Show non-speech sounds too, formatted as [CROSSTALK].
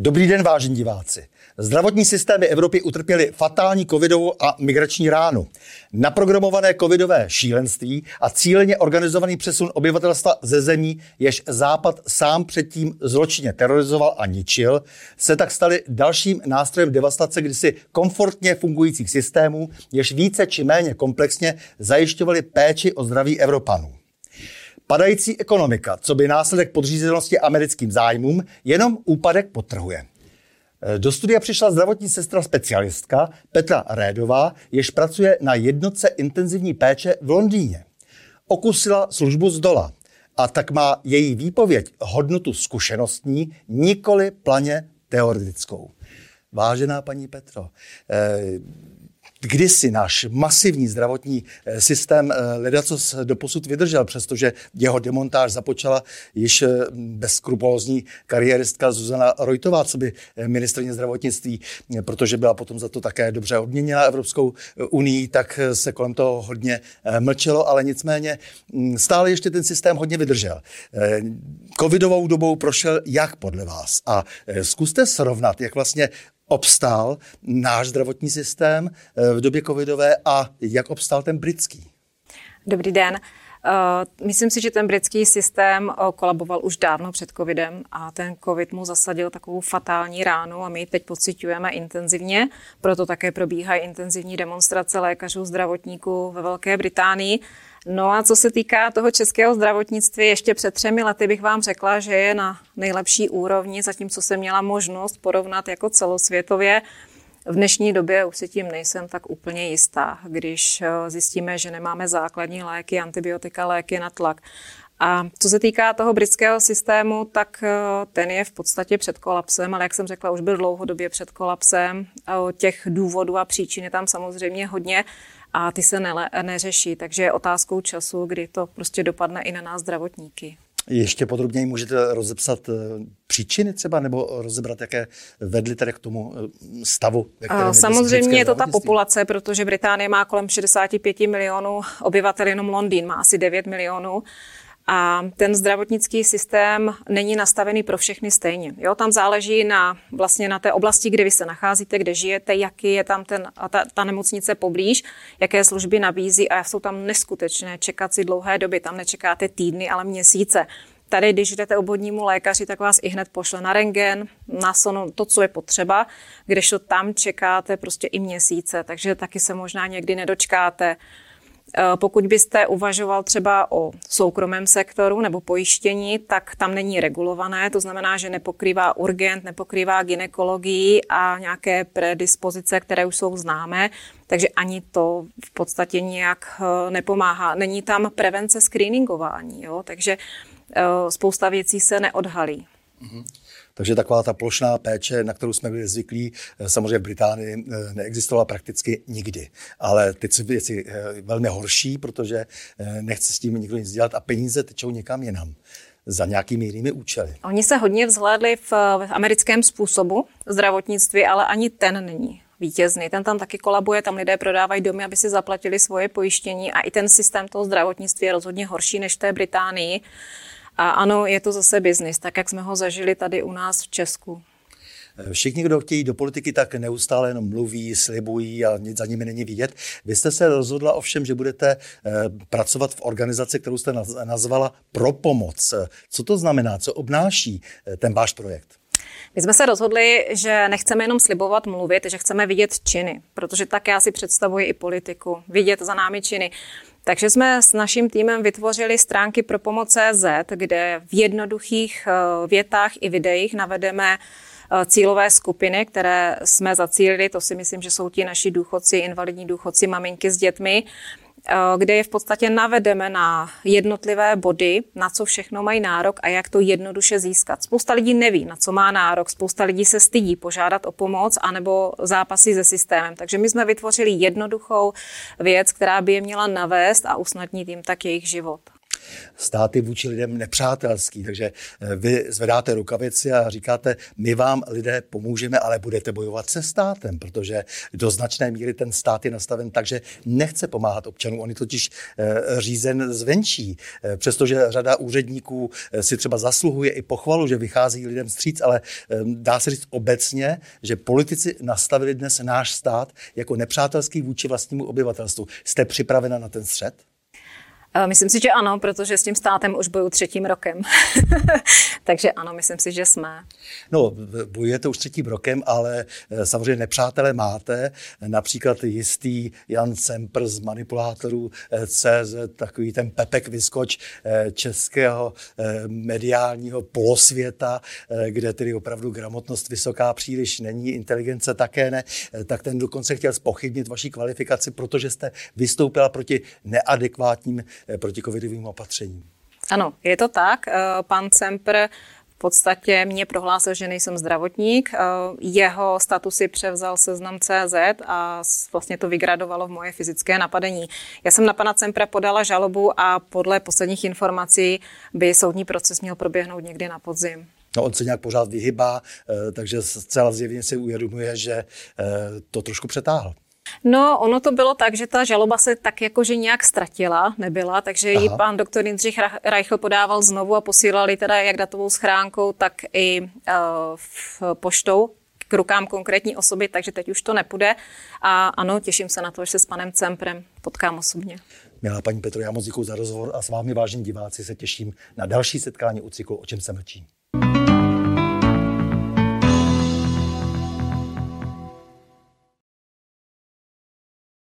Dobrý den, vážení diváci. Zdravotní systémy Evropy utrpěly fatální covidovou a migrační ránu. Naprogramované covidové šílenství a cíleně organizovaný přesun obyvatelstva ze zemí, jež Západ sám předtím zločinně terorizoval a ničil, se tak staly dalším nástrojem devastace kdysi komfortně fungujících systémů, jež více či méně komplexně zajišťovaly péči o zdraví Evropanů. Padající ekonomika, co by následek podřízenosti americkým zájmům, jenom úpadek potrhuje. Do studia přišla zdravotní sestra specialistka Petra Rédová, jež pracuje na jednotce intenzivní péče v Londýně. Okusila službu z dola a tak má její výpověď hodnotu zkušenostní, nikoli planě teoretickou. Vážená paní Petro, eh, kdysi náš masivní zdravotní eh, systém eh, ledacos doposud vydržel, přestože jeho demontáž započala již eh, bezskrupulózní kariéristka Zuzana Rojtová, co by ministrně zdravotnictví, protože byla potom za to také dobře odměněna Evropskou unii, tak se kolem toho hodně mlčelo, ale nicméně mm, stále ještě ten systém hodně vydržel. Covidovou dobou prošel jak podle vás? A zkuste srovnat, jak vlastně obstál náš zdravotní systém eh, v době covidové a jak obstál ten britský? Dobrý den. Uh, myslím si, že ten britský systém uh, kolaboval už dávno před covidem a ten covid mu zasadil takovou fatální ránu a my ji teď pocitujeme intenzivně. Proto také probíhají intenzivní demonstrace lékařů, zdravotníků ve Velké Británii. No a co se týká toho českého zdravotnictví, ještě před třemi lety bych vám řekla, že je na nejlepší úrovni, zatímco jsem měla možnost porovnat jako celosvětově. V dnešní době už si tím nejsem tak úplně jistá, když eh, zjistíme, že nemáme základní léky, antibiotika, léky na tlak. A co se týká toho britského systému, tak eh, ten je v podstatě před kolapsem, ale jak jsem řekla, už byl dlouhodobě před kolapsem. Těch důvodů a příčin je tam samozřejmě hodně a ty se neřeší, takže je otázkou času, kdy to prostě dopadne i na nás zdravotníky. Ještě podrobněji můžete rozepsat eh, příčiny třeba, nebo rozebrat, jaké vedly tedy k tomu eh, stavu? Samozřejmě je to ta populace, protože Británie má kolem 65 milionů obyvatel, jenom Londýn má asi 9 milionů. A ten zdravotnický systém není nastavený pro všechny stejně. Jo, tam záleží na, vlastně na té oblasti, kde vy se nacházíte, kde žijete, jaký je tam ten, ta, ta nemocnice poblíž, jaké služby nabízí a jsou tam neskutečné čekací dlouhé doby. Tam nečekáte týdny, ale měsíce. Tady, když jdete obvodnímu lékaři, tak vás i hned pošle na rengen, na sono, to, co je potřeba, kdežto tam čekáte prostě i měsíce, takže taky se možná někdy nedočkáte. Eh, pokud byste uvažoval třeba o soukromém sektoru nebo pojištění, tak tam není regulované, to znamená, že nepokrývá urgent, nepokrývá ginekologii a nějaké predispozice, které už jsou známé, takže ani to v podstatě nijak eh, nepomáhá. Není tam prevence screeningování, jo? takže eh, spousta věcí se neodhalí. Mm-hmm. Takže taková ta plošná péče, na kterou jsme byli zvyklí, eh, samozřejmě v Británii eh, neexistovala prakticky nikdy. Ale teď jsou věci eh, velmi horší, protože nechce s tím nikdo nic dělat a peníze tečou někam jinam za nějakými jinými účely. Oni se hodně vzhlédli v americkém způsobu zdravotnictví, ale ani ten není vítězný. Ten tam taky kolabuje, tam lidé prodávají domy, aby si zaplatili svoje pojištění a i ten systém toho zdravotnictví je rozhodně horší než v té Británii. A ano, je to zase biznis, tak jak jsme ho zažili tady u nás v Česku. Všichni, kdo chtějí do politiky, tak neustále jenom mluví, slibují a nic za nimi není vidět. Vy jste se rozhodla ovšem, že budete eh, pracovat v organizaci, kterou jste nazvala Pro pomoc. Co to znamená? Co obnáší eh, ten váš projekt? My jsme se rozhodli, že nechceme jenom slibovat, mluvit, že chceme vidět činy, protože tak já si představuji i politiku, vidět za námi činy. Takže jsme s naším týmem vytvořili stránky pro pomoc CZ, kde v jednoduchých eh, větách i videích navedeme eh, cílové skupiny, které jsme zacílili, to si myslím, že jsou ti naši důchodci, invalidní důchodci, maminky s dětmi, kde je v podstatě navedeme na jednotlivé body, na co všechno mají nárok a jak to jednoduše získat. Spousta lidí neví, na co má nárok, spousta lidí se stydí požádat o pomoc anebo zápasy se systémem. Takže my jsme vytvořili jednoduchou věc, která by je měla navést a usnadnit jim tak jejich život. Stát je vůči lidem nepřátelský, takže eh, vy zvedáte rukavici a říkáte, my vám lidé pomůžeme, ale budete bojovat se státem, protože do značné míry ten stát je nastaven tak, že nechce pomáhat občanům. On je totiž eh, řízen zvenčí, eh, přestože řada úředníků si třeba zasluhuje i pochvalu, že vychází lidem stříc, ale dá se říct obecně, že politici nastavili dnes náš stát jako nepřátelský vůči vlastnímu obyvatelstvu. Jste připravena na ten střed? Eh, myslím si, že ano, protože s tím státem už bojuju třetím rokem. [LAUGHS] Takže ano, myslím si, že jsme. No, bojujete už třetím rokem, ale eh, samozřejmě nepřátelé máte. Například jistý Jan Sempr z manipulátorů eh, CZ, takový ten Pepek Vyskoč českého mediálního polosvěta, kde tedy opravdu gramotnost vysoká příliš není, inteligence také ne, tak ten dokonce chtěl spochybnit vaší kvalifikaci, protože jste vystoupila proti neadekvátním Eh, proti covidovým opatřením. Ano, je to tak. Eh, pan Cempr v podstatě mě prohlásil, že nejsem zdravotník. Eh, jeho statusy převzal seznam CZ a vlastně to vygradovalo v moje fyzické napadení. Já jsem na pana Cempra podala žalobu a podle posledních informací by soudní proces měl proběhnout někdy na podzim. No, on se nějak pořád vyhybá, takže zcela zjevně si uvědomuje, že to trošku přetáhl. No, ono to bylo tak, že ta žaloba se tak jakože nějak ztratila, nebyla, takže Aha. ji pan doktor Jindřich Reichl podával znovu a posílali teda jak datovou schránkou, tak i uh, v poštou k rukám konkrétní osoby, takže teď už to nepůjde. A ano, těším se na to, že se s panem Cemprem potkám osobně. Milá paní Petro, já moc děkuji za rozhovor a s vámi, vážení diváci, se těším na další setkání u cyklu O čem se mlčí.